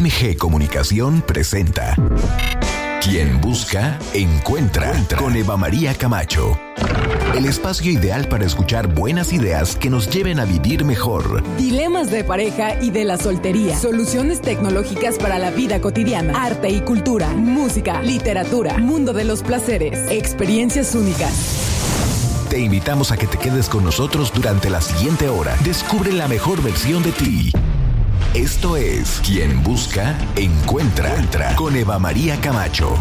MG Comunicación presenta Quien busca, encuentra con Eva María Camacho. El espacio ideal para escuchar buenas ideas que nos lleven a vivir mejor. Dilemas de pareja y de la soltería. Soluciones tecnológicas para la vida cotidiana. Arte y cultura. Música, literatura. Mundo de los placeres. Experiencias únicas. Te invitamos a que te quedes con nosotros durante la siguiente hora. Descubre la mejor versión de ti. Esto es Quien Busca, Encuentra, Entra con Eva María Camacho.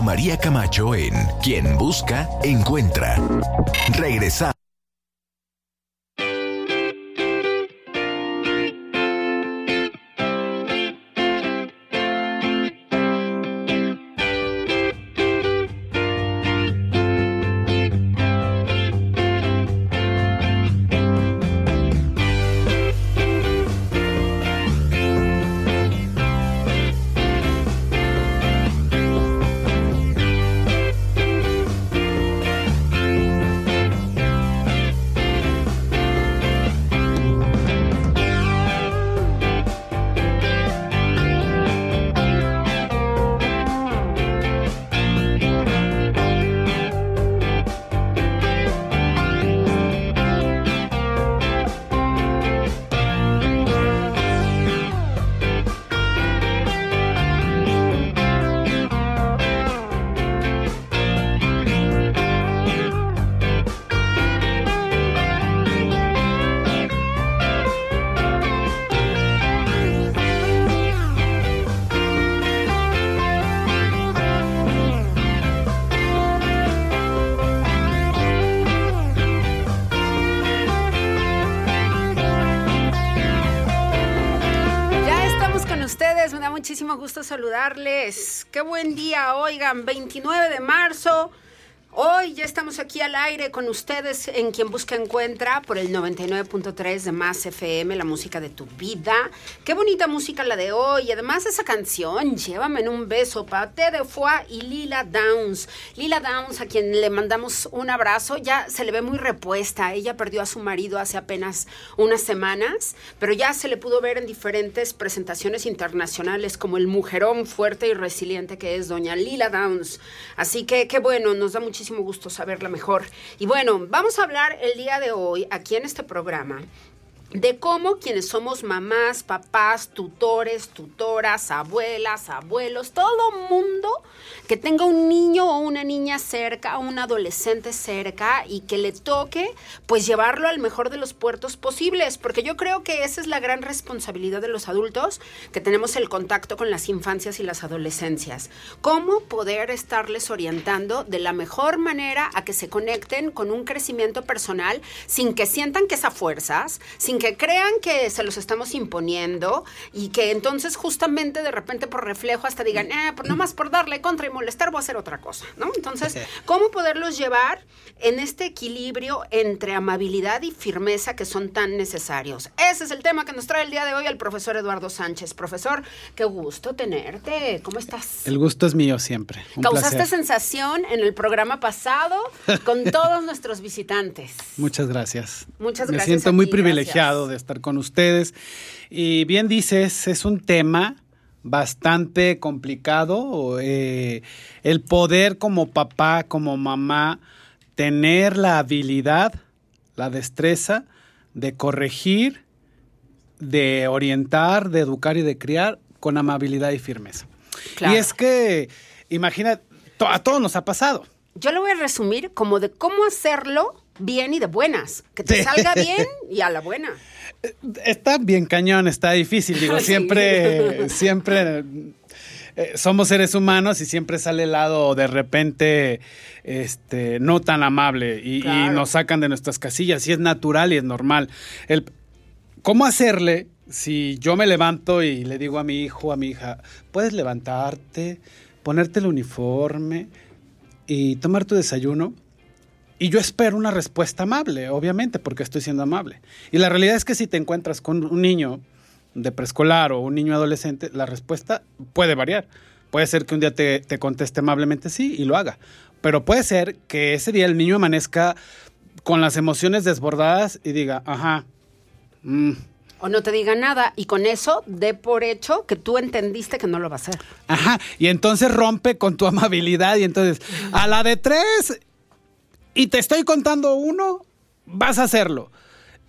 María Camacho en Quien Busca, Encuentra. Regresa. Saludarles. Qué buen día, oigan, 29 de marzo. Hoy ya estamos aquí al aire con ustedes en Quien Busca Encuentra por el 99.3 de Más FM, la música de tu vida. Qué bonita música la de hoy. Además esa canción, Llévame en un beso, Pate de Foix y Lila Downs. Lila Downs, a quien le mandamos un abrazo, ya se le ve muy repuesta. Ella perdió a su marido hace apenas unas semanas, pero ya se le pudo ver en diferentes presentaciones internacionales como el mujerón fuerte y resiliente que es doña Lila Downs. Así que qué bueno, nos da muchísimo gusto saberla mejor. Y bueno, vamos a hablar el día de hoy aquí en este programa de cómo quienes somos mamás, papás, tutores, tutoras, abuelas, abuelos, todo mundo que tenga un niño o una niña cerca, un adolescente cerca y que le toque pues llevarlo al mejor de los puertos posibles, porque yo creo que esa es la gran responsabilidad de los adultos, que tenemos el contacto con las infancias y las adolescencias. Cómo poder estarles orientando de la mejor manera a que se conecten con un crecimiento personal sin que sientan que es fuerzas, sin que crean que se los estamos imponiendo y que entonces justamente de repente por reflejo hasta digan, eh, pues nomás por darle contra y molestar voy a hacer otra cosa, ¿no? Entonces, ¿cómo poderlos llevar en este equilibrio entre amabilidad y firmeza que son tan necesarios? Ese es el tema que nos trae el día de hoy el profesor Eduardo Sánchez. Profesor, qué gusto tenerte. ¿Cómo estás? El gusto es mío siempre. Causaste sensación en el programa pasado con todos nuestros visitantes. Muchas gracias. Muchas gracias. Me siento muy privilegiado de estar con ustedes. Y bien dices, es un tema bastante complicado, eh, el poder como papá, como mamá, tener la habilidad, la destreza de corregir, de orientar, de educar y de criar con amabilidad y firmeza. Y es que, imagina, a todos nos ha pasado. Yo lo voy a resumir como de cómo hacerlo bien y de buenas. Que te salga bien y a la buena. Está bien cañón, está difícil. Digo, siempre, siempre eh, somos seres humanos y siempre sale el lado de repente este, no tan amable y, nos sacan de nuestras casillas. Y es natural y es normal. El, ¿Cómo hacerle si yo me levanto y le digo a mi hijo, a mi hija, puedes levantarte, ponerte el uniforme y tomar tu desayuno? Y yo espero una respuesta amable, obviamente, porque estoy siendo amable. Y la realidad es que si te encuentras con un niño de preescolar o un niño adolescente, la respuesta puede variar. Puede ser que un día te, conteste amablemente sí y lo haga. Pero puede ser que ese día el niño amanezca con las emociones desbordadas y diga, ajá. Mm". O no te diga nada y con eso dé por hecho que tú entendiste que no lo va a hacer. Ajá, y entonces rompe con tu amabilidad y entonces a la de tres y te estoy contando uno, vas a hacerlo.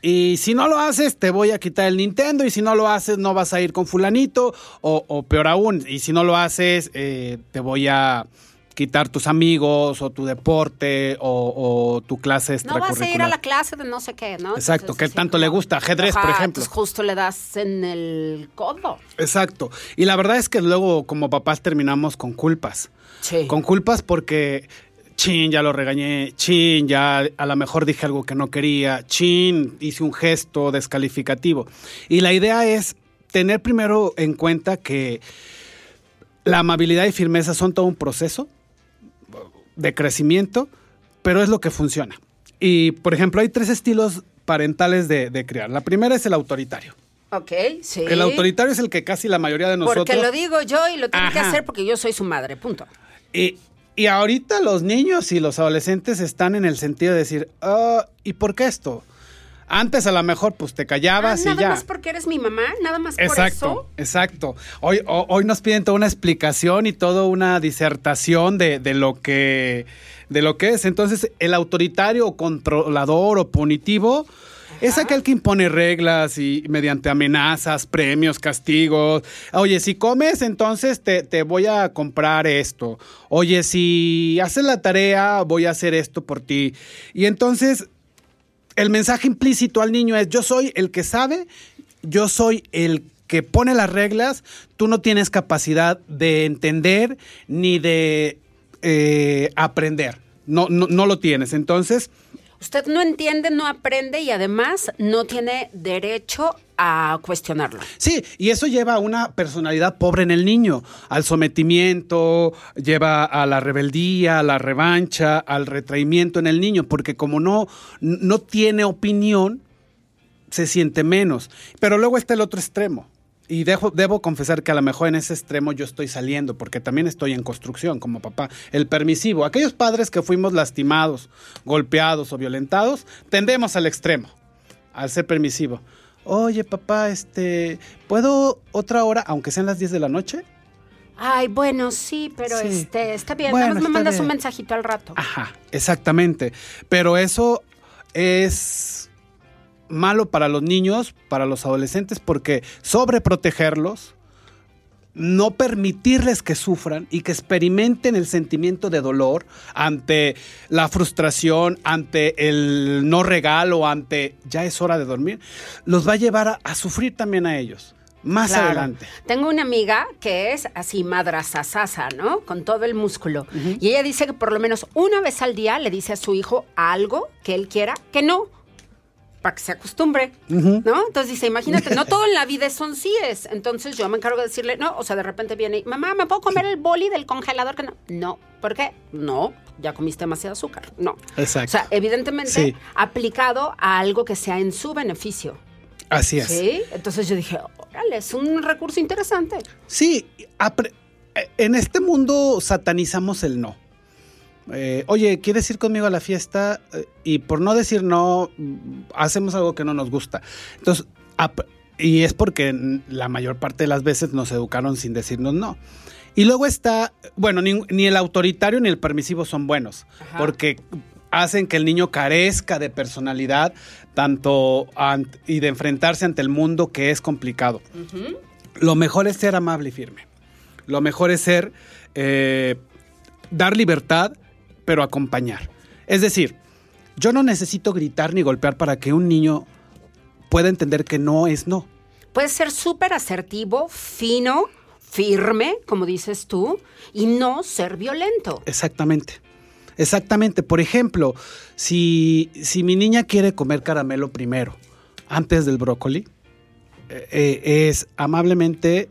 Y si no lo haces, te voy a quitar el Nintendo. Y si no lo haces, no vas a ir con fulanito. O, peor aún, y si no lo haces, eh, te voy a quitar tus amigos o tu deporte o, o tu clase No vas a ir a la clase de no sé qué, ¿no? Exacto, ¿qué tanto le gusta? Ajedrez, por ejemplo. justo le das en el codo. Exacto. Y la verdad es que luego como papás terminamos con culpas. Sí. Con culpas porque, chin, ya lo regañé, chin, ya a lo mejor dije algo que no quería, chin, hice un gesto descalificativo. Y la idea es tener primero en cuenta que la amabilidad y firmeza son todo un proceso de crecimiento, pero es lo que funciona. Y, por ejemplo, hay tres estilos parentales de, de criar. La primera es el autoritario. Ok, sí. El autoritario es el que casi la mayoría de nosotros... Porque lo digo yo y lo tiene que hacer porque yo soy su madre, punto. Y, y ahorita los niños y los adolescentes están en el sentido de decir, "Ah, ¿y por qué esto? Antes a lo mejor pues te Ah, callabas y nada ya. más porque eres mi mamá, nada más por Exacto, eso. exacto. Hoy, ho- hoy nos piden toda una explicación y toda una disertación de, de lo que de lo que es. Entonces, el autoritario o controlador o punitivo es aquel que impone reglas y mediante amenazas, premios, castigos. Oye, si comes, entonces te, te voy a comprar esto. Oye, si haces la tarea, voy a hacer esto por ti. Y entonces el mensaje implícito al niño es, yo soy el que sabe, yo soy el que pone las reglas, tú no tienes capacidad de entender ni de eh, aprender. No, no, no lo tienes. Entonces, Usted no entiende, no aprende y además no tiene derecho a cuestionarlo. Sí, y eso lleva a una personalidad pobre en el niño, al sometimiento, lleva a la rebeldía, a la revancha, al retraimiento en el niño, porque como no, no tiene opinión, se siente menos. Pero luego está el otro extremo. Y dejo- debo confesar que a lo mejor en ese extremo yo estoy saliendo, porque también estoy en construcción como papá. El permisivo. Aquellos padres que fuimos lastimados, golpeados o violentados, tendemos al extremo, al ser permisivo. Oye, papá, este, ¿puedo otra hora, aunque sean las 10 de la noche? Ay, bueno, sí, pero Sí. este, está bien. Bueno, Nada más me mandas un mensajito al rato. Ajá, exactamente. Pero eso es malo para los niños, para los adolescentes, porque sobreprotegerlos, no permitirles que sufran y que experimenten el sentimiento de dolor ante la frustración, ante el no regalo, ante ya es hora de dormir, los va a llevar a, a sufrir también a ellos. Más Claro. adelante. Tengo una amiga que es así madrazazasa, ¿no? Con todo el músculo. Y ella dice que por lo menos una vez al día le dice a su hijo algo que él quiera que no. Para que se acostumbre, ¿no? Entonces dice, imagínate, no todo en la vida son síes. Entonces yo me encargo de decirle, no, o sea, de repente viene, y, mamá, ¿me puedo comer el boli del congelador? Que no. No. ¿Por qué? No, ya comiste demasiado azúcar. No. Exacto. O sea, evidentemente Sí. aplicado a algo que sea en su beneficio. Así es. Sí. Entonces yo dije, órale, es un recurso interesante. Sí, eh, en este mundo satanizamos el no. Eh, Oye, ¿quieres ir conmigo a la fiesta? Eh, Y por no decir no, hacemos algo que no nos gusta. Entonces, y es porque la mayor parte de las veces nos educaron sin decirnos no. Y luego está, bueno, ni, ni el autoritario ni el permisivo son buenos, porque hacen que el niño carezca de personalidad tanto ant- y de enfrentarse ante el mundo que es complicado. Lo mejor es ser amable y firme. Lo mejor es ser, eh, dar libertad, pero acompañar. Es decir, yo no necesito gritar ni golpear para que un niño pueda entender que no es no. Puedes ser súper asertivo, fino, firme, como dices tú, y no ser violento. Exactamente. Exactamente. Por ejemplo, si, si mi niña quiere comer caramelo primero, antes del brócoli, eh, eh, es amablemente,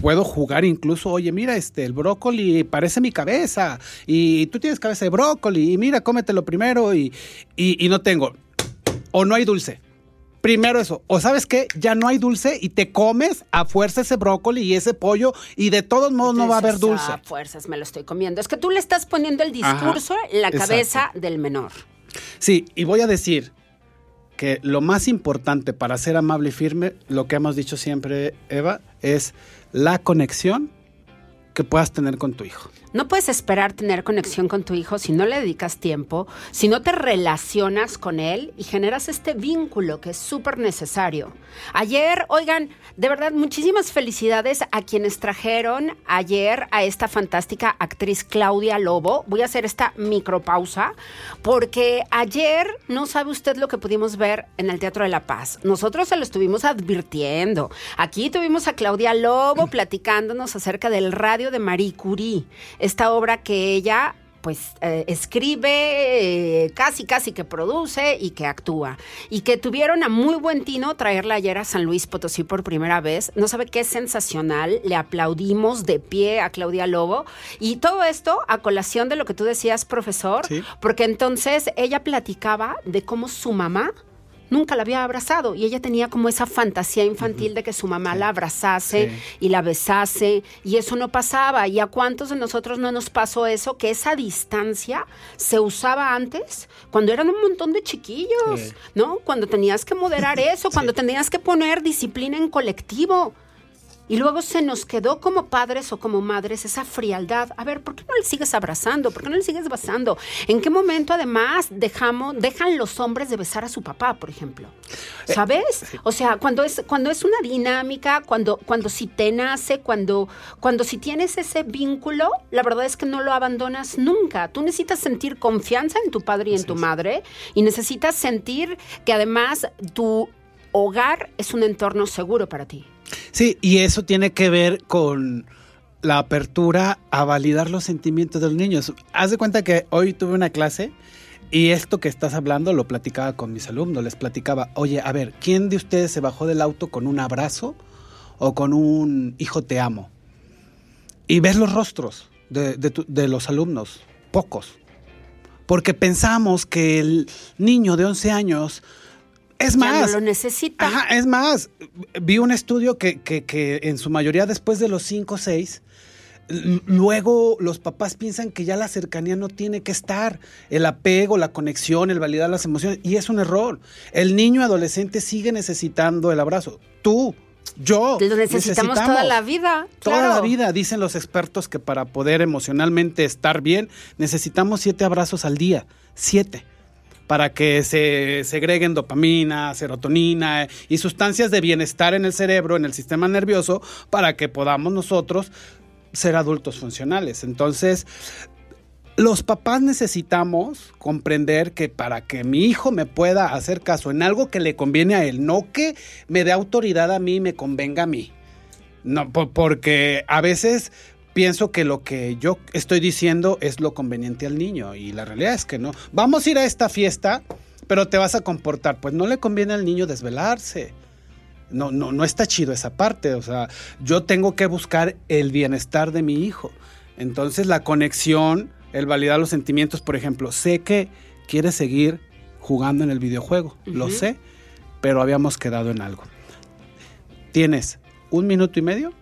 puedo jugar incluso, oye, mira, este, el brócoli parece mi cabeza, y tú tienes cabeza de brócoli, y mira, cómetelo primero, y, y, y no tengo, o no hay dulce. Primero eso, o sabes qué, ya no hay dulce y te comes a fuerza ese brócoli y ese pollo y de todos modos no va a haber Dices, dulce. "Ah, fuerzas me lo estoy comiendo. Es que tú le estás poniendo el discurso en la exacto. cabeza del menor. Sí, y voy a decir que lo más importante para ser amable y firme, lo que hemos dicho siempre, Eva, es la conexión que puedas tener con tu hijo. No puedes esperar tener conexión con tu hijo si no le dedicas tiempo, si no te relacionas con él y generas este vínculo que es súper necesario. Ayer, oigan, de verdad, muchísimas felicidades a quienes trajeron ayer a esta fantástica actriz Claudia Lobo. Voy a hacer esta micropausa porque ayer no sabe usted lo que pudimos ver en el Teatro de la Paz. Nosotros se lo estuvimos advirtiendo. Aquí tuvimos a Claudia Lobo platicándonos acerca del radio de Marie Curie esta obra que ella pues eh, escribe, eh, casi casi que produce y que actúa. Y que tuvieron a muy buen tino traerla ayer a San Luis Potosí por primera vez. No sabe qué sensacional. Le aplaudimos de pie a Claudia Lobo. Y todo esto a colación de lo que tú decías, profesor, porque entonces ella platicaba de cómo su mamá nunca la había abrazado y ella tenía como esa fantasía infantil de que su mamá la abrazase y la besase y eso no pasaba. ¿Y a cuántos de nosotros no nos pasó eso? Que esa distancia se usaba antes cuando eran un montón de chiquillos, ¿no? Cuando tenías que moderar eso, cuando tenías que poner disciplina en colectivo. Y luego se nos quedó como padres o como madres esa frialdad. A ver, ¿por qué no le sigues abrazando? ¿Por qué no le sigues besando? ¿En qué momento además dejamos, dejan los hombres de besar a su papá, por ejemplo? Eh, ¿Sabes? O sea, cuando es, cuando es una dinámica, cuando, cuando si te nace, cuando, cuando si tienes ese vínculo, la verdad es que no lo abandonas nunca. Tú necesitas sentir confianza en tu padre y en tu madre y necesitas sentir que además tu hogar es un entorno seguro para ti. Sí, y eso tiene que ver con la apertura a validar los sentimientos de los niños. Haz de cuenta que hoy tuve una clase y esto que estás hablando lo platicaba con mis alumnos. Les platicaba, oye, a ver, ¿quién de ustedes se bajó del auto con un abrazo o con un hijo te amo? Y ves los rostros de, de los alumnos, pocos. Porque pensamos que el niño de 11 años es más. no lo necesita. Ajá, es más. Vi un estudio que, que, en su mayoría después de los 5 o 6, luego los papás piensan que ya la cercanía no tiene que estar. El apego, la conexión, el validar las emociones. Y es un error. El niño adolescente sigue necesitando el abrazo. Tú, yo. Lo necesitamos, toda la vida. Toda la vida. Dicen los expertos que para poder emocionalmente estar bien, necesitamos siete abrazos al día. Siete para que se segreguen dopamina, serotonina y sustancias de bienestar en el cerebro, en el sistema nervioso, para que podamos nosotros ser adultos funcionales. Entonces, los papás necesitamos comprender que para que mi hijo me pueda hacer caso en algo que le conviene a él, no que me dé autoridad a mí y me convenga a mí. No, porque a veces pienso que lo que yo estoy diciendo es lo conveniente al niño y la realidad es que no. Vamos a ir a esta fiesta, pero te vas a comportar. Pues no le conviene al niño desvelarse. No, no, no está chido esa parte. O sea, yo tengo que buscar el bienestar de mi hijo. Entonces la conexión, el validar los sentimientos, por ejemplo, sé que quiere seguir jugando en el videojuego, lo sé, pero habíamos quedado en algo. Tienes un minuto y medio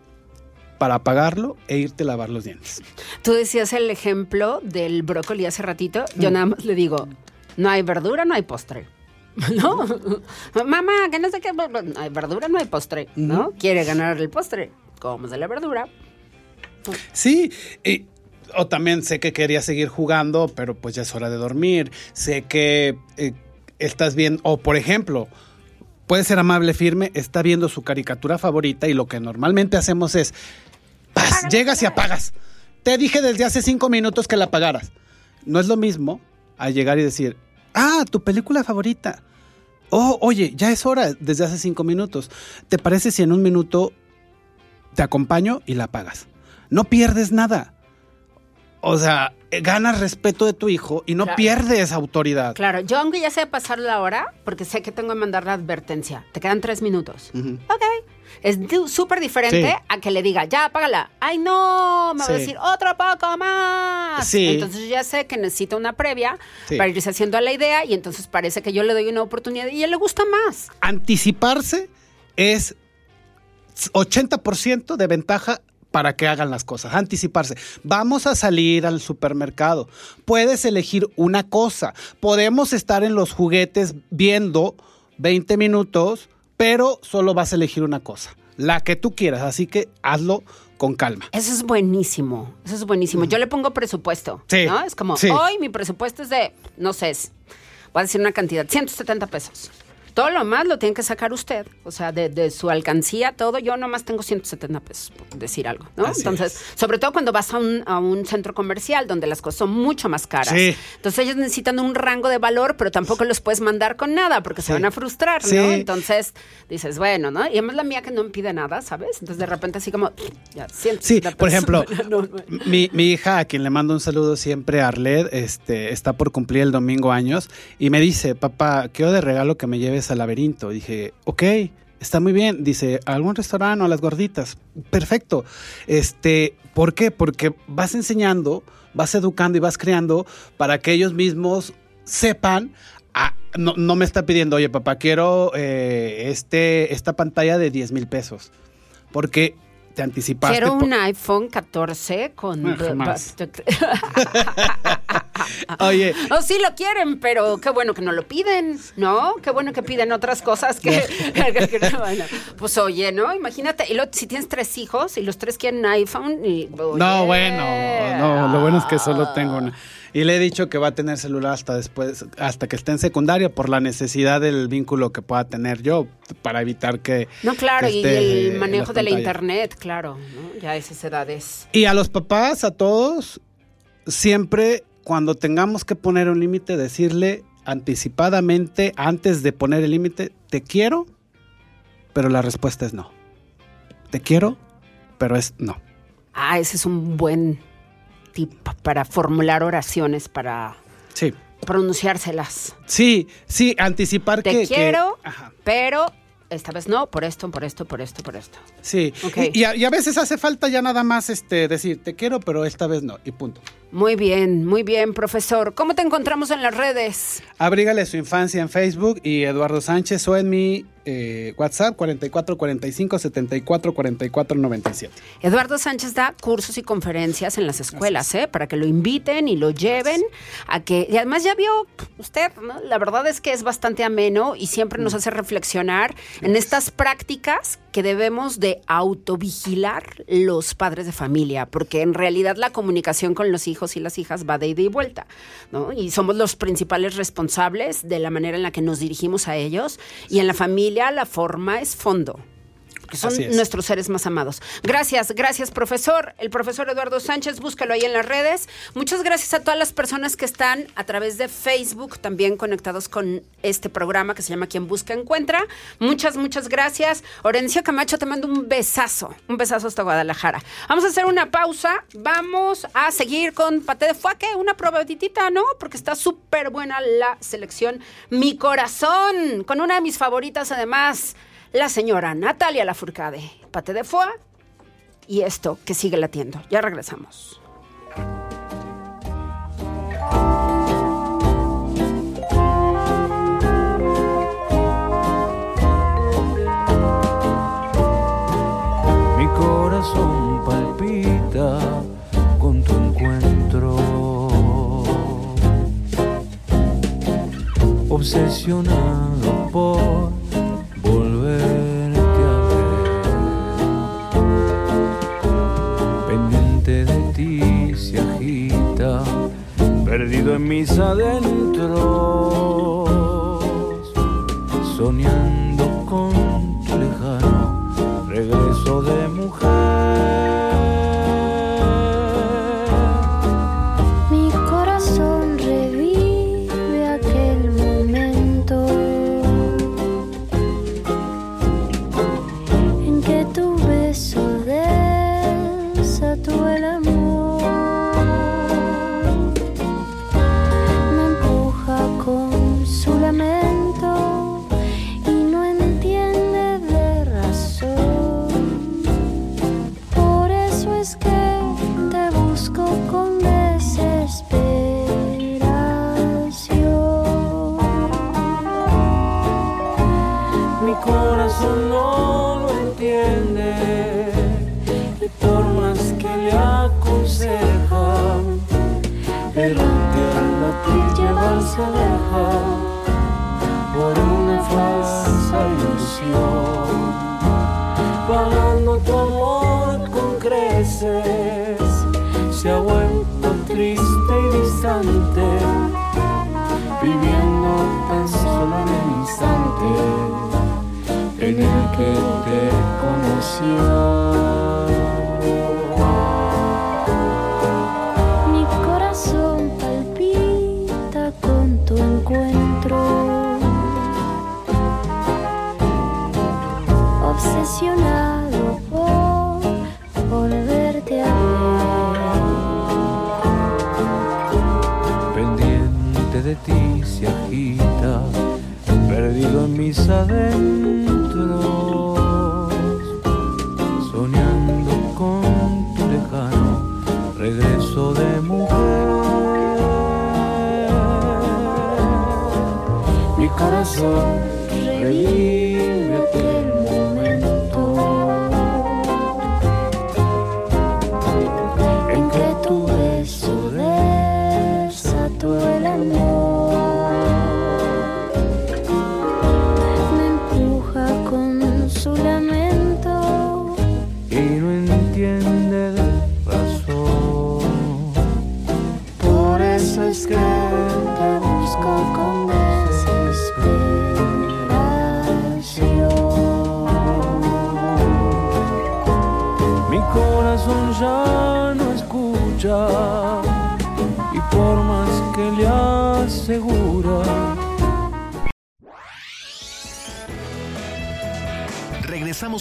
para apagarlo e irte a lavar los dientes. Tú decías el ejemplo del brócoli hace ratito. Yo mm. nada más le digo, no hay verdura, no hay postre. ¿No? Mamá, que no sé qué. No hay verdura, no hay postre. ¿No? Quiere ganar el postre. Como de la verdura. Sí. o también sé que quería seguir jugando, pero pues ya es hora de dormir. Sé que eh, estás bien. O por ejemplo, puede ser amable, firme, está viendo su caricatura favorita y lo que normalmente hacemos es llegas y apagas. Te dije desde hace cinco minutos que la apagaras. No es lo mismo a llegar y decir, ah, tu película favorita. Oh, oye, ya es hora desde hace cinco minutos. ¿Te parece si en un minuto te acompaño y la apagas? No pierdes nada. O sea, ganas respeto de tu hijo y no pierdes autoridad. Claro, yo aunque ya sé pasar la hora, porque sé que tengo que mandar la advertencia. Te quedan tres minutos. Ok es súper diferente a que le diga, ya, apágala. Ay, no, me va a decir otro poco más. Sí. Entonces ya sé que necesita una previa para irse haciendo a la idea y entonces parece que yo le doy una oportunidad y a él le gusta más. Anticiparse es 80% de ventaja para que hagan las cosas, anticiparse. Vamos a salir al supermercado. Puedes elegir una cosa. Podemos estar en los juguetes viendo 20 minutos pero solo vas a elegir una cosa, la que tú quieras, así que hazlo con calma. Eso es buenísimo, eso es buenísimo. Yo le pongo presupuesto, Sí, ¿no? Es como, sí. hoy mi presupuesto es de, no sé, voy a decir una cantidad, 170 pesos. Todo lo más lo tiene que sacar usted, o sea, de, de su alcancía, todo. Yo nomás tengo 170 pesos, por decir algo, ¿no? Así Entonces, sobre todo cuando vas a un, a un centro comercial donde las cosas son mucho más caras. Sí. Entonces, ellos necesitan un rango de valor, pero tampoco los puedes mandar con nada porque se van a frustrar. Entonces, dices, bueno, ¿no? Y además la mía que no me pide nada, ¿sabes? Entonces, de repente así como, ya, 170 Sí, por ejemplo, No, no. mi, mi hija, a quien le mando un saludo siempre, Arled, este, está por cumplir el domingo años y me dice, papá, quiero de regalo que me lleves al laberinto. Dije, ok, está muy bien. Dice, ¿a algún restaurante o a las gorditas? Perfecto. Este, ¿Por qué? Porque vas enseñando, vas educando y vas creando para que ellos mismos sepan ah, no, no me está pidiendo, oye papá, quiero eh, este, esta pantalla de 10 mil pesos. Porque te anticipaste. Quiero un iPhone 14 con... Ah, jamás. Oye, Oh, sí lo quieren, pero qué bueno que no lo piden, ¿no? Qué bueno que piden otras cosas que... que- que- bueno, pues oye, ¿no? Imagínate, y lo- si tienes tres hijos y los tres quieren un iPhone y... no, bueno, no, lo bueno es que solo tengo una. Y le he dicho que va a tener celular hasta después, hasta que esté en secundaria, por la necesidad del vínculo que pueda tener yo, para evitar que. No, claro, que y el manejo de la internet, claro, ¿no? Ya a esas edades. Y a los papás, a todos, siempre cuando tengamos que poner un límite, decirle anticipadamente, antes de poner el límite, te quiero, pero la respuesta es no. Te quiero, pero es no. Ah, ese es un buen para formular oraciones, para Sí. pronunciárselas. Sí, sí, anticipar Te que... que- quiero, Ajá. pero esta vez no, por esto, por esto, por esto, por esto. Sí, Ok. y, y a, y a veces hace falta ya nada más este, decir, te quiero, pero esta vez no, y punto. Muy bien, muy bien, profesor. ¿Cómo te encontramos en las redes? Abrígale su infancia en Facebook y Eduardo Sánchez o en mi eh, WhatsApp 4445 74 44 97. Eduardo Sánchez da cursos y conferencias en las escuelas, ¿eh? Para que lo inviten y lo lleven a que... Y además ya vio usted, ¿no? La verdad es que es bastante ameno y siempre nos hace reflexionar en estas prácticas debemos de autovigilar los padres de familia, porque en realidad la comunicación con los hijos y las hijas va de ida y vuelta, ¿no? Y somos los principales responsables de la manera en la que nos dirigimos a ellos y en la familia la forma es fondo que son nuestros seres más amados. Gracias, gracias profesor. El profesor Eduardo Sánchez, búscalo ahí en las redes. Muchas gracias a todas las personas que están a través de Facebook también conectados con este programa que se llama Quien Busca Encuentra. Muchas, muchas gracias. Orencio Camacho, te mando un besazo, un besazo hasta Guadalajara. Vamos a hacer una pausa, vamos a seguir con Pate de Fuaque, una probaditita, ¿no? Porque está súper buena la selección. Mi corazón, con una de mis favoritas además la señora Natalia Lafourcade, pate de foie y esto que sigue latiendo. Ya regresamos. Mi corazón palpita con tu encuentro. Obsesionado mis adentros. Soñando con tu lejano regreso de mujer.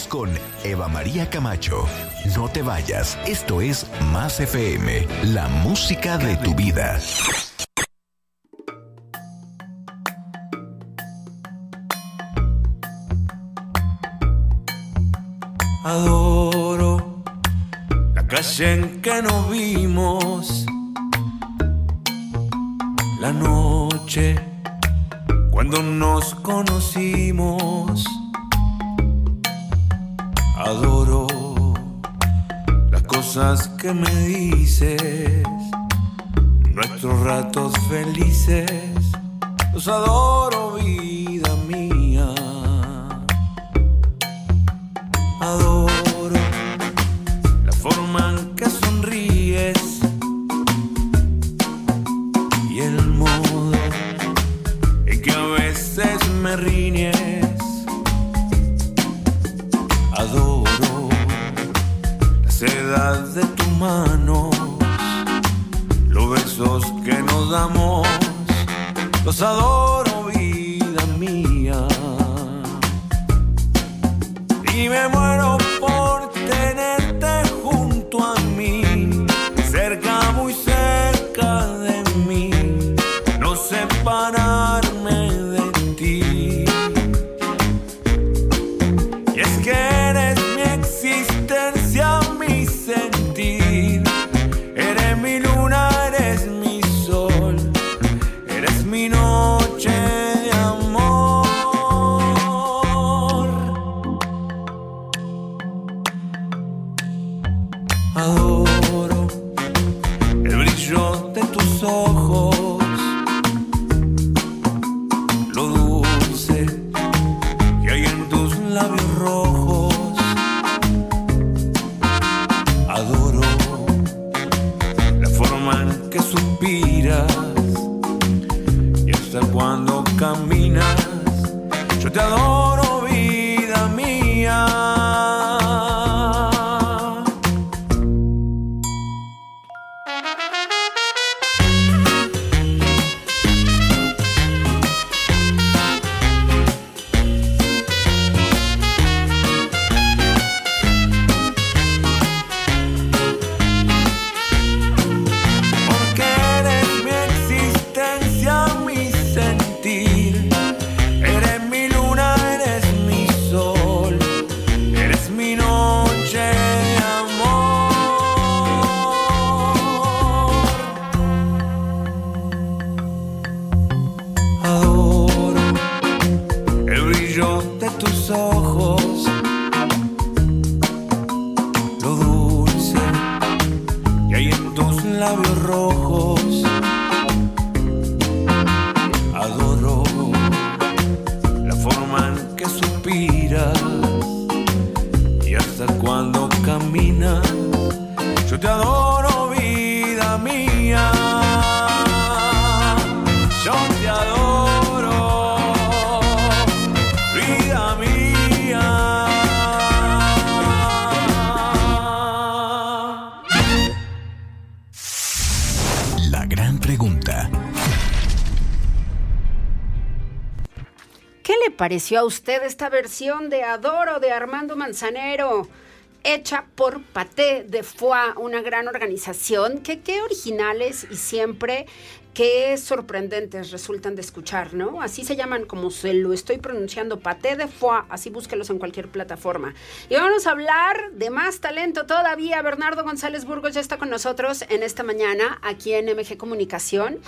con Eva María Camacho. No te vayas, esto es Más FM, la música de tu vida. Adoro la adoro la seda de tus manos, los besos que nos damos, los adoro vida mía. Y me muero pareció a usted esta versión de Adoro de Armando Manzanero? Hecha por Paté de Foix, una gran organización. que qué originales y siempre qué sorprendentes resultan de escuchar, ¿no? Así se llaman, como se lo estoy pronunciando, Paté de Foix, así búsquelos en cualquier plataforma. Y vamos a hablar de más talento todavía. Bernardo González Burgos ya está con nosotros en esta mañana aquí en MG Comunicación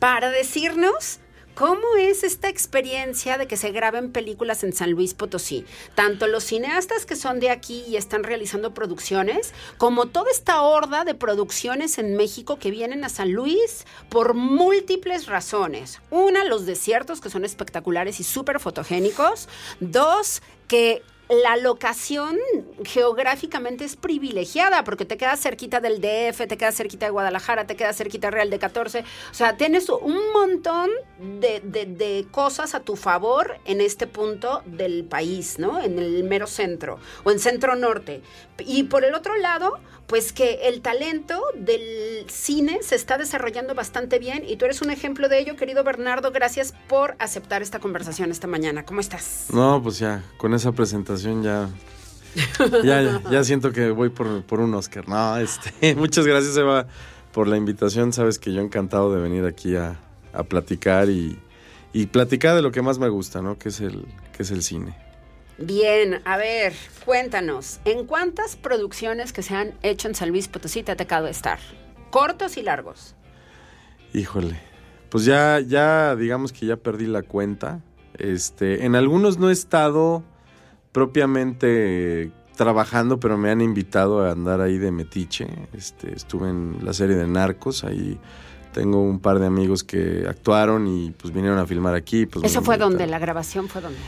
para decirnos ¿Cómo es esta experiencia de que se graben películas en San Luis Potosí? Tanto los cineastas que son de aquí y están realizando producciones, como toda esta horda de producciones en México que vienen a San Luis por múltiples razones. Una, los desiertos que son espectaculares y súper fotogénicos. Dos, que la locación geográficamente es privilegiada porque te quedas cerquita del DF, te quedas cerquita de Guadalajara, te quedas cerquita Real de 14. O sea, tienes un montón de, de- de cosas a tu favor en este punto del país, ¿no? En el mero centro o en centro norte. Y por el otro lado, pues que el talento del cine se está desarrollando bastante bien y tú eres un ejemplo de ello, querido Bernardo. Gracias por aceptar esta conversación esta mañana. ¿Cómo estás? No, pues ya, con esa presentación ya. Ya, ya siento que voy por, por un Oscar. No, este, muchas gracias, Eva, por la invitación. Sabes que yo encantado de venir aquí a, a platicar y, y platicar de lo que más me gusta, ¿no? Que es el, que es el cine. Bien, a ver, cuéntanos, ¿en cuántas producciones que se han hecho en San Luis Potosí te ha tocado estar? Cortos y largos. Híjole. Pues ya, ya, digamos que ya perdí la cuenta. Este, en algunos no he estado propiamente trabajando, pero me han invitado a andar ahí de metiche. Este, estuve en la serie de Narcos, ahí tengo un par de amigos que actuaron y pues vinieron a filmar aquí. Pues, ¿Eso fue invitaron. donde? ¿La grabación fue donde?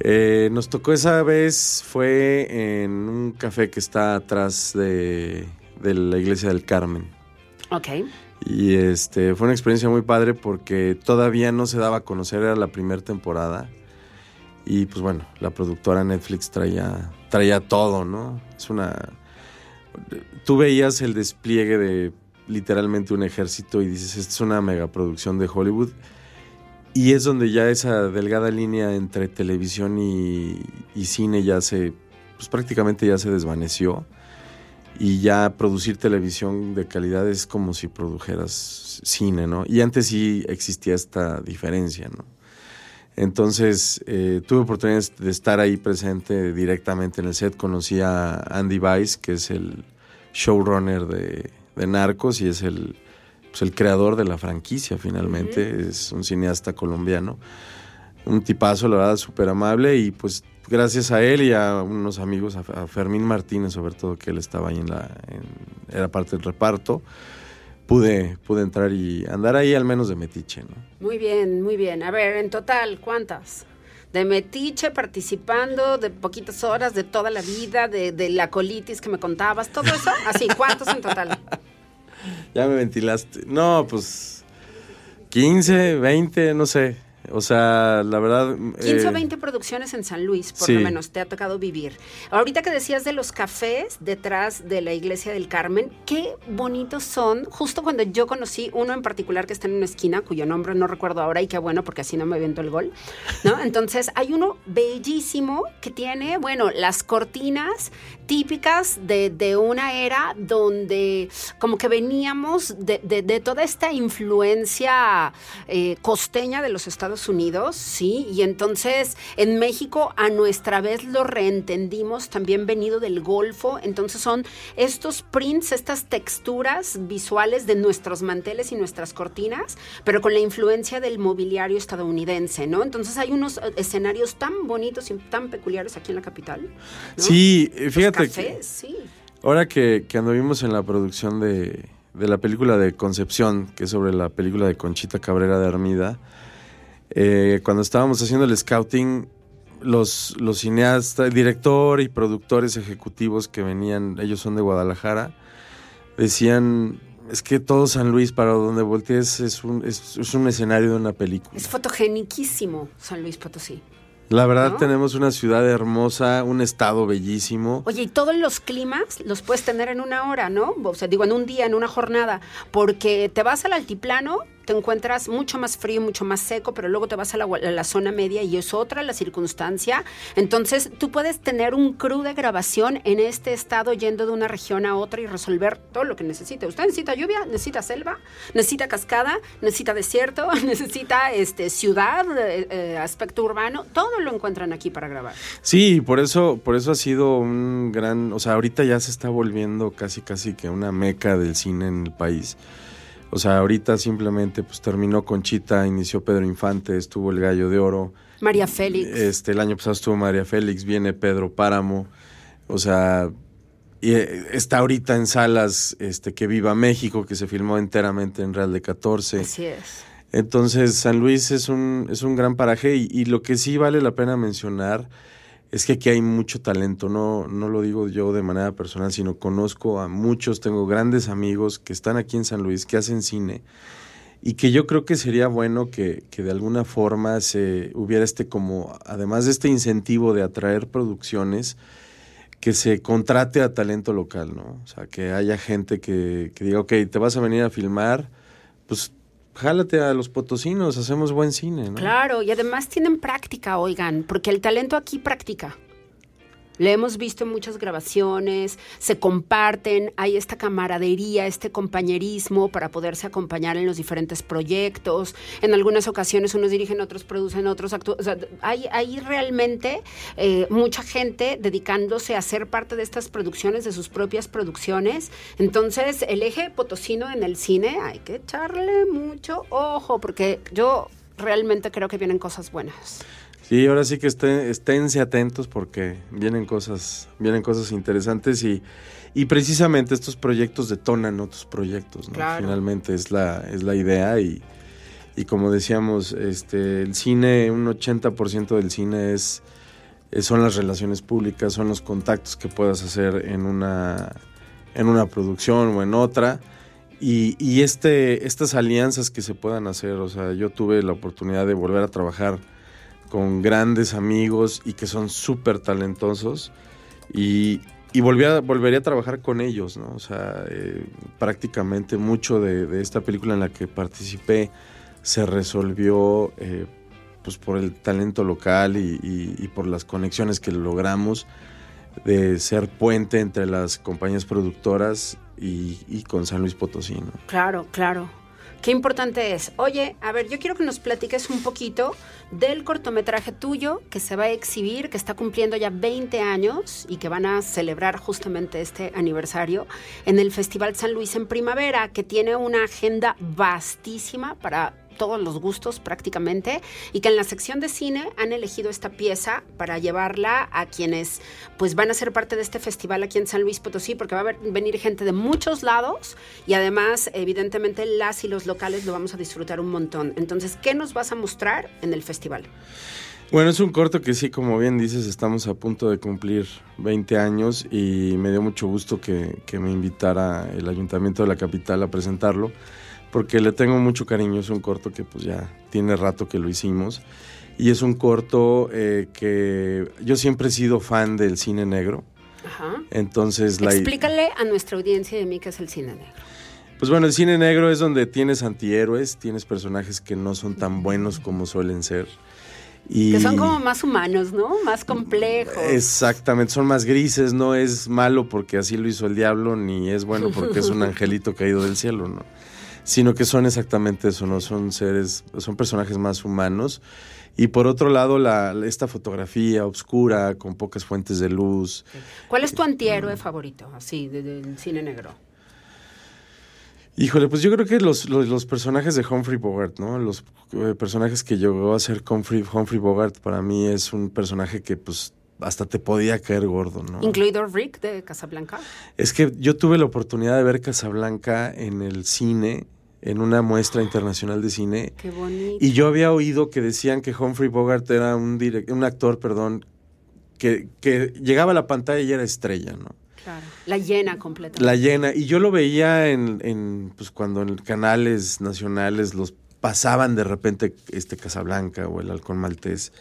Eh, nos tocó esa vez, fue en un café que está atrás de, de la iglesia del Carmen. Ok. Y este fue una experiencia muy padre porque todavía no se daba a conocer, era la primera temporada. Y pues bueno, la productora Netflix traía, traía todo, ¿no? Es una. Tú veías el despliegue de literalmente un ejército y dices, esta es una megaproducción de Hollywood. Y es donde ya esa delgada línea entre televisión y, cine ya se, pues prácticamente ya se desvaneció. Y ya producir televisión de calidad es como si produjeras cine, ¿no? Y antes sí existía esta diferencia, ¿no? Entonces eh, tuve oportunidad de estar ahí presente directamente en el set. Conocí a Andy Weiss, que es el showrunner de, de Narcos y es el, pues, el creador de la franquicia finalmente. Es un cineasta colombiano. Un tipazo, la verdad, súper amable y pues gracias a él y a unos amigos, a, a Fermín Martínez sobre todo, que él estaba ahí en la... en- era parte del reparto, pude, pude entrar y andar ahí al menos de metiche, ¿no? Muy bien, muy bien. A ver, en total, ¿cuántas? De metiche, participando, de poquitas horas, de toda la vida, de, de la colitis que me contabas, todo eso. Así, ¿cuántos en total? Ya me ventilaste. No, pues 15, 20, no sé. O sea, la verdad... 15 eh, o 20 producciones en San Luis, por sí. lo menos, te ha tocado vivir. Ahorita que decías de los cafés detrás de la iglesia del Carmen, qué bonitos son. Justo cuando yo conocí uno en particular que está en una esquina, cuyo nombre no recuerdo ahora, y qué bueno, porque así no me viento el gol. ¿no? Entonces, hay uno bellísimo que tiene, bueno, las cortinas típicas de, de una era donde como que veníamos de, de- toda esta influencia eh, costeña de los Estados Unidos, ¿sí? Y entonces en México a nuestra vez lo reentendimos, también venido del Golfo, entonces son estos prints, estas texturas visuales de nuestros manteles y nuestras cortinas, pero con la influencia del mobiliario estadounidense, ¿no? Entonces hay unos eh, escenarios tan bonitos y tan peculiares aquí en la capital. Sí, eh, Que cafés, sí. ahora que, que anduvimos en la producción de, de la película de Concepción, que es sobre la película de Conchita Cabrera de Armida, eh, cuando estábamos haciendo el scouting, los, los cineastas, director y productores ejecutivos que venían, ellos son de Guadalajara, decían, es que todo San Luis, para donde voltees, es un, es, es un escenario de una película. Es fotogeniquísimo San Luis Potosí. La verdad ¿no? tenemos una ciudad hermosa, un estado bellísimo. Oye, y todos los climas los puedes tener en una hora, ¿no? O sea, digo, en un día, en una jornada, porque te vas al altiplano, te encuentras mucho más frío, mucho más seco, pero luego te vas a la, zona media y es otra la circunstancia. Entonces, tú puedes tener un crew de grabación en este estado yendo de una región a otra y resolver todo lo que necesite. Usted necesita lluvia, necesita selva, necesita cascada, necesita desierto, necesita este, ciudad, eh, eh, aspecto urbano, todo lo encuentran aquí para grabar. Sí, por eso, por eso ha sido un gran, o sea, ahorita ya se está volviendo casi casi que una meca del cine en el país. O sea, ahorita simplemente pues terminó Conchita, inició Pedro Infante, estuvo El Gallo de Oro. María Félix. Este, el año pasado estuvo María Félix, viene Pedro Páramo. O sea, y eh, está ahorita en salas este, que Viva México, que se filmó enteramente en Real de 14. Así es. Entonces, San Luis es un, es un gran paraje y, y lo que sí vale la pena mencionar es que aquí hay mucho talento, no, no lo digo yo de manera personal, sino conozco a muchos, tengo grandes amigos que están aquí en San Luis, que hacen cine, y que yo creo que sería bueno que, que de alguna forma se hubiera este como, además de este incentivo de atraer producciones, que se contrate a talento local, ¿no? O sea, que haya gente que, que diga, ok, te vas a venir a filmar, pues jálate a los potosinos, hacemos buen cine, ¿no? Claro, y además tienen práctica, oigan, porque el talento aquí practica. Le hemos visto en muchas grabaciones, se comparten, hay esta camaradería, este compañerismo para poderse acompañar en los diferentes proyectos. En algunas ocasiones unos dirigen, otros producen, otros actúan. O sea, hay, hay realmente eh, mucha gente dedicándose a ser parte de estas producciones, de sus propias producciones. Entonces, el eje potosino en el cine hay que echarle mucho ojo, porque yo realmente creo que vienen cosas buenas. Sí, ahora sí que estén, esténse atentos porque vienen cosas, vienen cosas interesantes y, y precisamente estos proyectos detonan otros proyectos, ¿no? Claro. Finalmente es la, es la idea y, y como decíamos, este, el cine, un 80% del cine es, es- son las relaciones públicas, son los contactos que puedas hacer en una, en una producción o en otra. Y, y este, estas alianzas que se puedan hacer, o sea, yo tuve la oportunidad de volver a trabajar con grandes amigos y que son súper talentosos y, y volví a- volvería a trabajar con ellos, ¿no? O sea, eh, prácticamente mucho de, de esta película en la que participé se resolvió eh, pues por el talento local y, y- y por las conexiones que logramos de ser puente entre las compañías productoras y, y con San Luis Potosí, ¿no? Claro, claro. Qué importante es. Oye, a ver, yo quiero que nos platiques un poquito del cortometraje tuyo que se va a exhibir, que está cumpliendo ya 20 años y que van a celebrar justamente este aniversario en el Festival San Luis en primavera, que tiene una agenda vastísima para todos los gustos prácticamente y que en la sección de cine han elegido esta pieza para llevarla a quienes pues van a ser parte de este festival aquí en San Luis Potosí porque va a haber- venir gente de muchos lados y además evidentemente las y los locales lo vamos a disfrutar un montón. Entonces, ¿qué nos vas a mostrar en el festival? Bueno, es un corto que sí, como bien dices, estamos a punto de cumplir 20 años y me dio mucho gusto que, que me invitara el Ayuntamiento de la Capital a presentarlo, porque le tengo mucho cariño, es un corto que pues ya tiene rato que lo hicimos y es un corto eh, que yo siempre he sido fan del cine negro, Ajá. entonces la... Explícale a nuestra audiencia a mí qué es el cine negro. Pues bueno, el cine negro es donde tienes antihéroes, tienes personajes que no son tan buenos como suelen ser. Y... Que son como más humanos, ¿no? Más complejos. Exactamente, son más grises, no es malo porque así lo hizo el diablo, ni es bueno porque es un angelito caído del cielo, ¿no? Sino que son exactamente eso, ¿no? Son seres, son personajes más humanos. Y por otro lado, la, esta fotografía oscura, con pocas fuentes de luz. ¿Cuál es tu antihéroe favorito, así, de- del cine negro? Híjole, pues yo creo que los, los, los personajes de Humphrey Bogart, ¿no? Los eh, personajes que llegó a ser Humphrey, Humphrey Bogart, para mí es un personaje que pues hasta te podía caer gordo, ¿no? Incluido Rick de Casablanca. Es que yo tuve la oportunidad de ver Casablanca en el cine, en una muestra internacional de cine, Qué bonito. y yo había oído que decían que Humphrey Bogart era un, direc- un actor, perdón, que, que llegaba a la pantalla y era estrella, ¿no? Claro. La llena completamente. La llena. Y yo lo veía en, en, pues cuando en canales nacionales los pasaban de repente este Casablanca o el Halcón Maltés.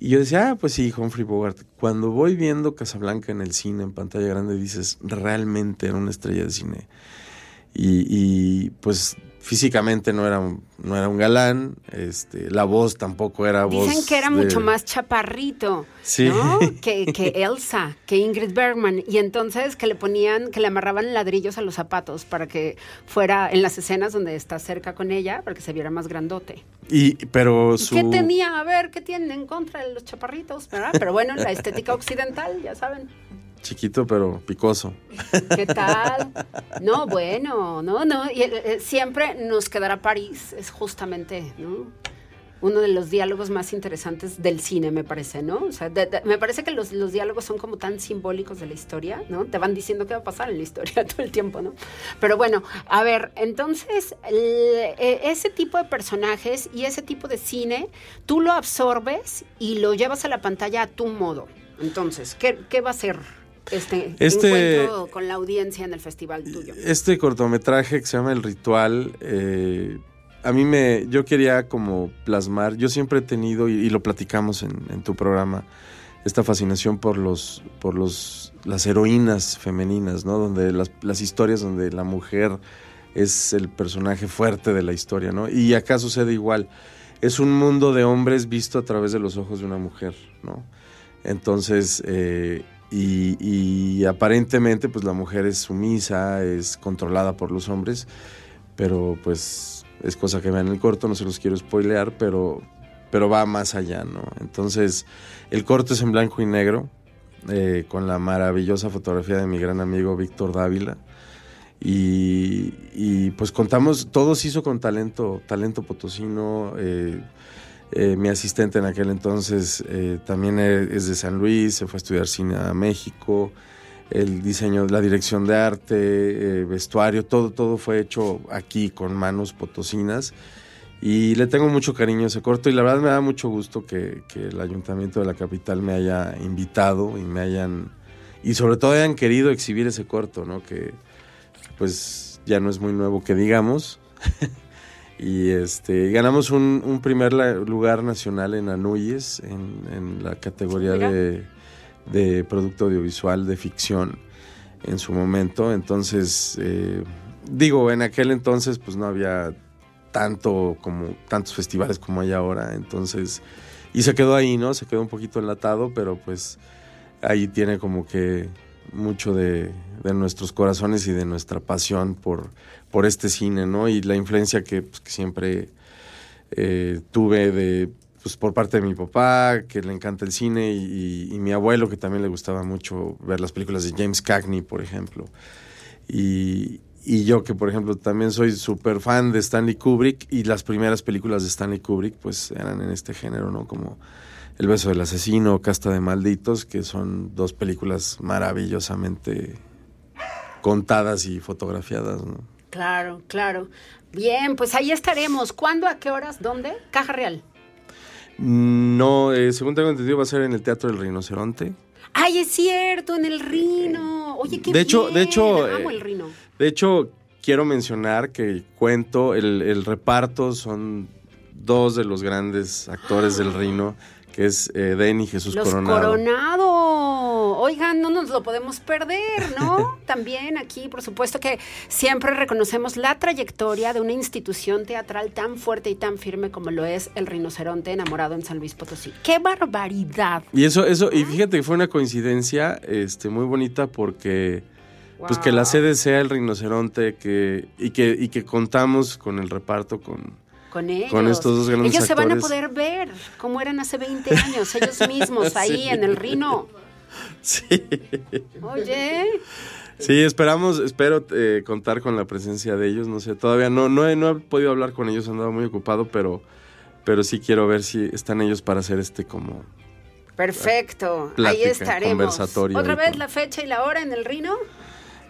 Y yo decía, ah, pues sí, Humphrey Bogart. Cuando voy viendo Casablanca en el cine, en pantalla grande, dices, realmente era una estrella de cine. Y, y pues físicamente no era un, no era un galán, este, la voz tampoco era voz. Dicen que era de- mucho más chaparrito, Sí. ¿no? Que, que Elsa, que Ingrid Bergman. Y entonces que le ponían, que le amarraban ladrillos a los zapatos para que fuera en las escenas donde está cerca con ella, para que se viera más grandote. Y, pero ¿Y su. qué tenía? A ver, ¿qué tienen en contra de los chaparritos? ¿verdad? Pero bueno, la estética occidental, ya saben. Chiquito, pero picoso. ¿Qué tal? No, bueno, no, no. Y, eh, eh, siempre nos quedará París, es justamente, ¿no? Uno de los diálogos más interesantes del cine, me parece, ¿no? O sea, de- me parece que los, los diálogos son como tan simbólicos de la historia, ¿no? Te van diciendo qué va a pasar en la historia todo el tiempo, ¿no? Pero bueno, a ver, entonces, eh, ese tipo de personajes y ese tipo de cine, tú lo absorbes y lo llevas a la pantalla a tu modo. Entonces, ¿qué, qué va a ser este, Este- encuentro con la audiencia en el festival tuyo? Este cortometraje que se llama El Ritual, eh, a mí me, yo quería como plasmar, yo siempre he tenido, y, y lo platicamos en, en tu programa, esta fascinación por los, por los, las heroínas femeninas, ¿no? Donde las, las historias donde la mujer es el personaje fuerte de la historia, ¿no? Y acá sucede igual. Es un mundo de hombres visto a través de los ojos de una mujer, ¿no? Entonces, eh, y, aparentemente, pues la mujer es sumisa, es controlada por los hombres, pero pues es cosa que vean el corto, no se los quiero spoilear, pero, pero va más allá, ¿no? Entonces, el corto es en blanco y negro, eh, con la maravillosa fotografía de mi gran amigo Víctor Dávila. Y, y, pues contamos, todo se hizo con talento, talento potosino. eh, eh, mi asistente en aquel entonces eh, también e- es de San Luis, se fue a estudiar cine a México. El diseño, la dirección de arte, eh, vestuario, todo, todo fue hecho aquí con manos potosinas. Y le tengo mucho cariño a ese corto y la verdad me da mucho gusto que, que el ayuntamiento de la capital me haya invitado y me hayan, y sobre todo hayan querido exhibir ese corto, ¿no? Que pues ya no es muy nuevo que digamos. y este ganamos un, un primer lugar nacional en Anuyes, en, en la categoría de producto audiovisual de ficción en su momento. Entonces, eh, digo, en aquel entonces pues no había tanto como tantos festivales como hay ahora. Entonces, y se quedó ahí, ¿no? Se quedó un poquito enlatado, pero pues ahí tiene como que mucho de, de nuestros corazones y de nuestra pasión por, por este cine, ¿no? Y la influencia que, pues, siempre eh, tuve de, pues, por parte de mi papá, que le encanta el cine, y mi abuelo, que también le gustaba mucho ver las películas de James Cagney, por ejemplo. Y, y yo que, por ejemplo, también soy súper fan de Stanley Kubrick, y las primeras películas de Stanley Kubrick, pues, eran en este género, ¿no? Como El beso del asesino, Casta de malditos, que son dos películas maravillosamente contadas y fotografiadas, ¿no? Claro, claro. Bien, pues ahí estaremos. ¿Cuándo, a qué horas, dónde? Caja Real. No, eh, según tengo entendido, va a ser en el Teatro del Rinoceronte. Ay, es cierto, en el Rino. Oye, qué De hecho- bien. de hecho, Amo eh, el Rino. De hecho, quiero mencionar que cuento, el, el reparto son dos de los grandes actores del Rino, que es eh, Den y Jesús Los Coronado. Coronado. Oigan, no nos lo podemos perder, ¿no? También aquí, por supuesto que siempre reconocemos la trayectoria de una institución teatral tan fuerte y tan firme como lo es el rinoceronte enamorado en San Luis Potosí. ¡Qué barbaridad! Y eso, eso, y fíjate que fue una coincidencia este, muy bonita porque pues que la sede sea el rinoceronte que, y, que, y que contamos con el reparto con, Con ellos. Con estos dos grandes Ellos se van a poder ver como eran hace 20 años, ellos mismos ahí Sí. en el Rino. Sí. Oye, Sí, esperamos, espero eh, contar con la presencia de ellos. No sé, todavía no, no, he, no he podido hablar con ellos, he andado muy ocupado, pero, pero sí quiero ver si están ellos para hacer este como. perfecto. ahí Plática, estaremos. conversatorio Otra ahí vez la fecha y la hora en el Rino.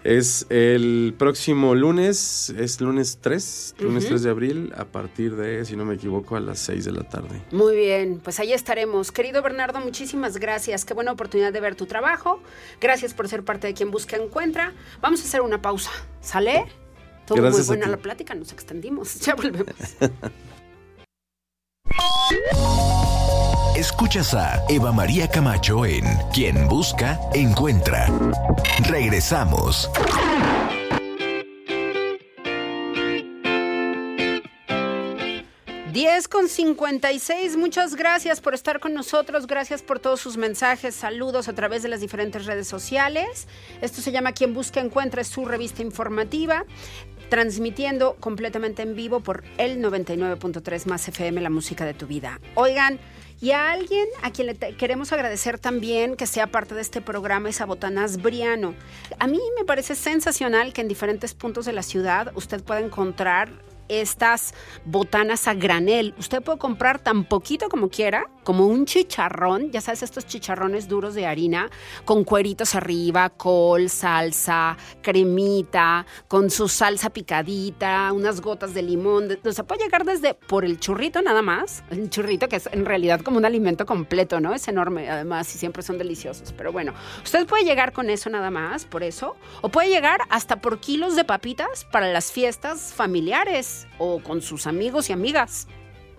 Es el próximo lunes, es lunes 3, lunes 3 de abril, a partir de, si no me equivoco, a las 6 de la tarde. Muy bien, pues ahí estaremos. Querido Bernardo, muchísimas gracias. Qué buena oportunidad de ver tu trabajo. Gracias por ser parte de quien busca encuentra. Vamos a hacer una pausa. ¿Sale? Todo Gracias muy buena la plática, nos extendimos. Ya volvemos. Escuchas a Eva María Camacho en Quien Busca, Encuentra. Regresamos. Diez con 56, muchas gracias por estar con nosotros, gracias por todos sus mensajes, saludos a través de las diferentes redes sociales. Esto se llama Quien Busca Encuentra, es su revista informativa, transmitiendo completamente en vivo por el 99.3 más FM, la música de tu vida. Oigan, y a alguien a quien le queremos agradecer también que sea parte de este programa es a Botanas Briano. A mí me parece sensacional que en diferentes puntos de la ciudad usted pueda encontrar estas botanas a granel. Usted puede comprar tan poquito como quiera, como un chicharrón, ya sabes, estos chicharrones duros de harina, con cueritos arriba, col, salsa, cremita, con su salsa picadita, unas gotas de limón. o sea, puede llegar desde por el churrito nada más, el churrito que es en realidad como un alimento completo, ¿no? Es enorme además y siempre son deliciosos. Pero bueno, usted puede llegar con eso nada más, por eso, o puede llegar hasta por kilos de papitas para las fiestas familiares o con sus amigos y amigas.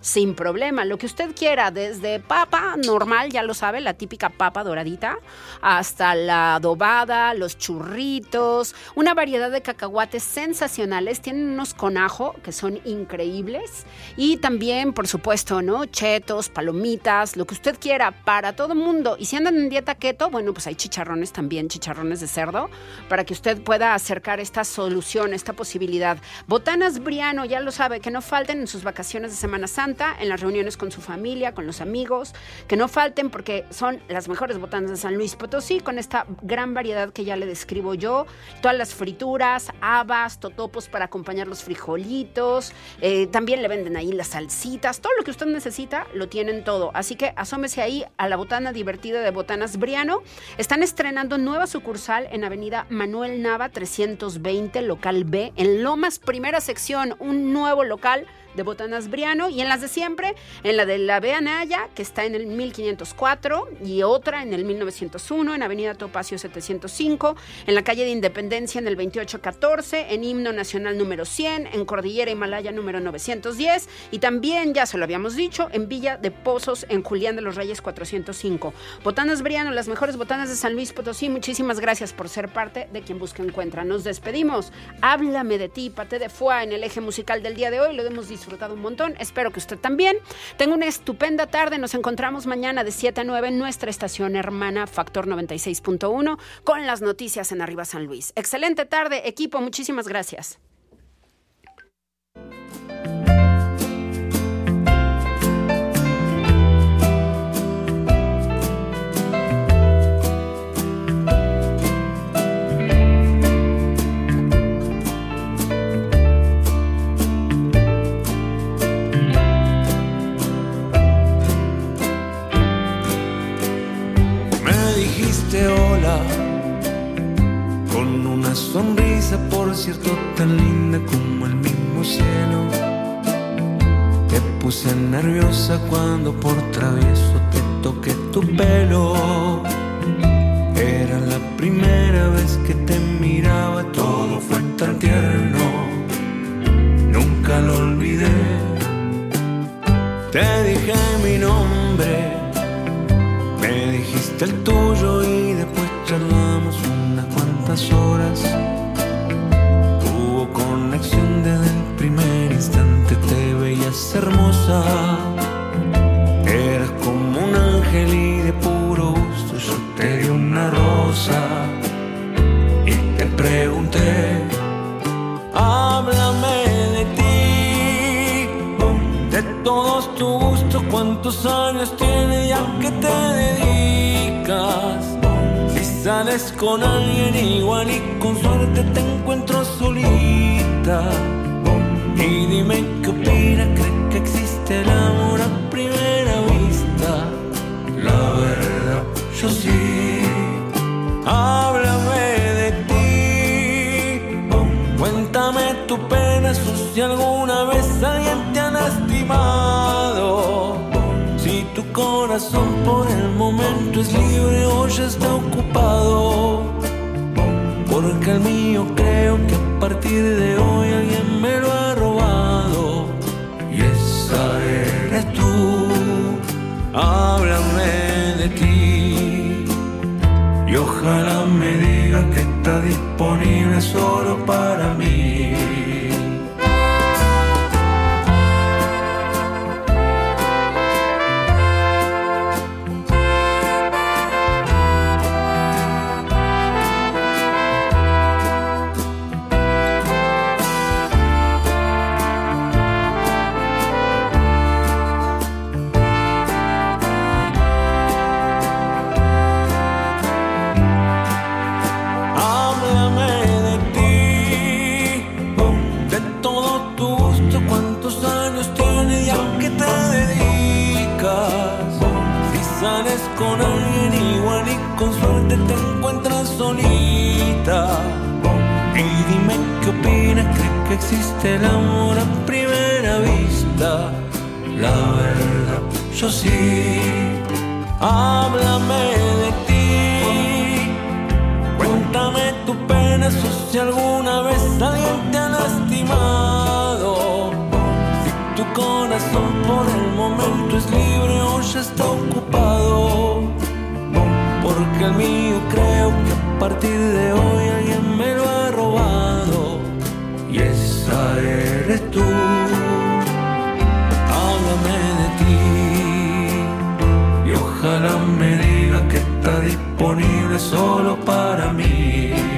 Sin problema, lo que usted quiera, desde papa normal, ya lo sabe, la típica papa doradita, hasta la adobada, los churritos, una variedad de cacahuates sensacionales, tienen unos con ajo que son increíbles y también, por supuesto, ¿no? Chetos, palomitas, lo que usted quiera, para todo mundo. Y si andan en dieta keto, bueno, pues hay chicharrones también, chicharrones de cerdo, para que usted pueda acercar esta solución, esta posibilidad. Botanas Briano, ya lo sabe, que no falten en sus vacaciones de Semana Santa, en las reuniones con su familia, con los amigos, que no falten porque son las mejores botanas de San Luis Potosí, con esta gran variedad que ya le describo yo, todas las frituras, habas, totopos para acompañar los frijolitos, eh, también le venden ahí las salsitas, todo lo que usted necesita lo tienen todo, así que asómese ahí a la botana divertida de Botanas Briano, están estrenando nueva sucursal en Avenida Manuel Nava 320, local B, en Lomas, primera sección, un nuevo local de Botanas Briano y en las de siempre, en la de la B Anaya, que está en el 1504 y otra en el 1901, en Avenida Topacio 705, en la calle de Independencia en el 2814, en Himno Nacional número 100, en Cordillera Himalaya número 910 y también, ya se lo habíamos dicho, en Villa de Pozos, en Julián de los Reyes 405. Botanas Briano, las mejores botanas de San Luis Potosí, muchísimas gracias por ser parte de quien busca encuentra. Nos despedimos. Háblame de ti, Pate de Foix en el eje musical del día de hoy, lo hemos disfrutado un montón, espero que usted también. Tenga una estupenda tarde, nos encontramos mañana de 7 a 9 en nuestra estación hermana Factor 96.1 con las noticias en Arriba San Luis. Excelente tarde, equipo, muchísimas gracias. Sonrisa, por cierto, tan linda como el mismo cielo. Te puse nerviosa cuando por travieso te toqué tu pelo. Era la primera vez que te miraba, todo fue tan tierno. Nunca lo olvidé. Te dije mi nombre. Me dijiste el tuyo y después charlamos cuantas horas. Hubo conexión desde el primer instante, te veías hermosa. Eras como un ángel y de puro gusto yo te di una rosa. Y te pregunté, háblame de ti, de todos tus gustos, cuántos años tienes y a qué te dedicas. Si sales con alguien y con suerte te con alguien igual y con suerte te encuentras solita. Y dime qué opinas, ¿crees que existe el amor a primera vista? La verdad, yo sí. Háblame de ti. Cuéntame tu pena, o si alguna vez alguien te ha lastimado. Si tu corazón por el momento es libre o ya está ocupado. El mío creo que a partir de hoy alguien me lo ha robado. Y esa eres tú. Háblame de ti. Y ojalá me diga que está disponible solo para mí.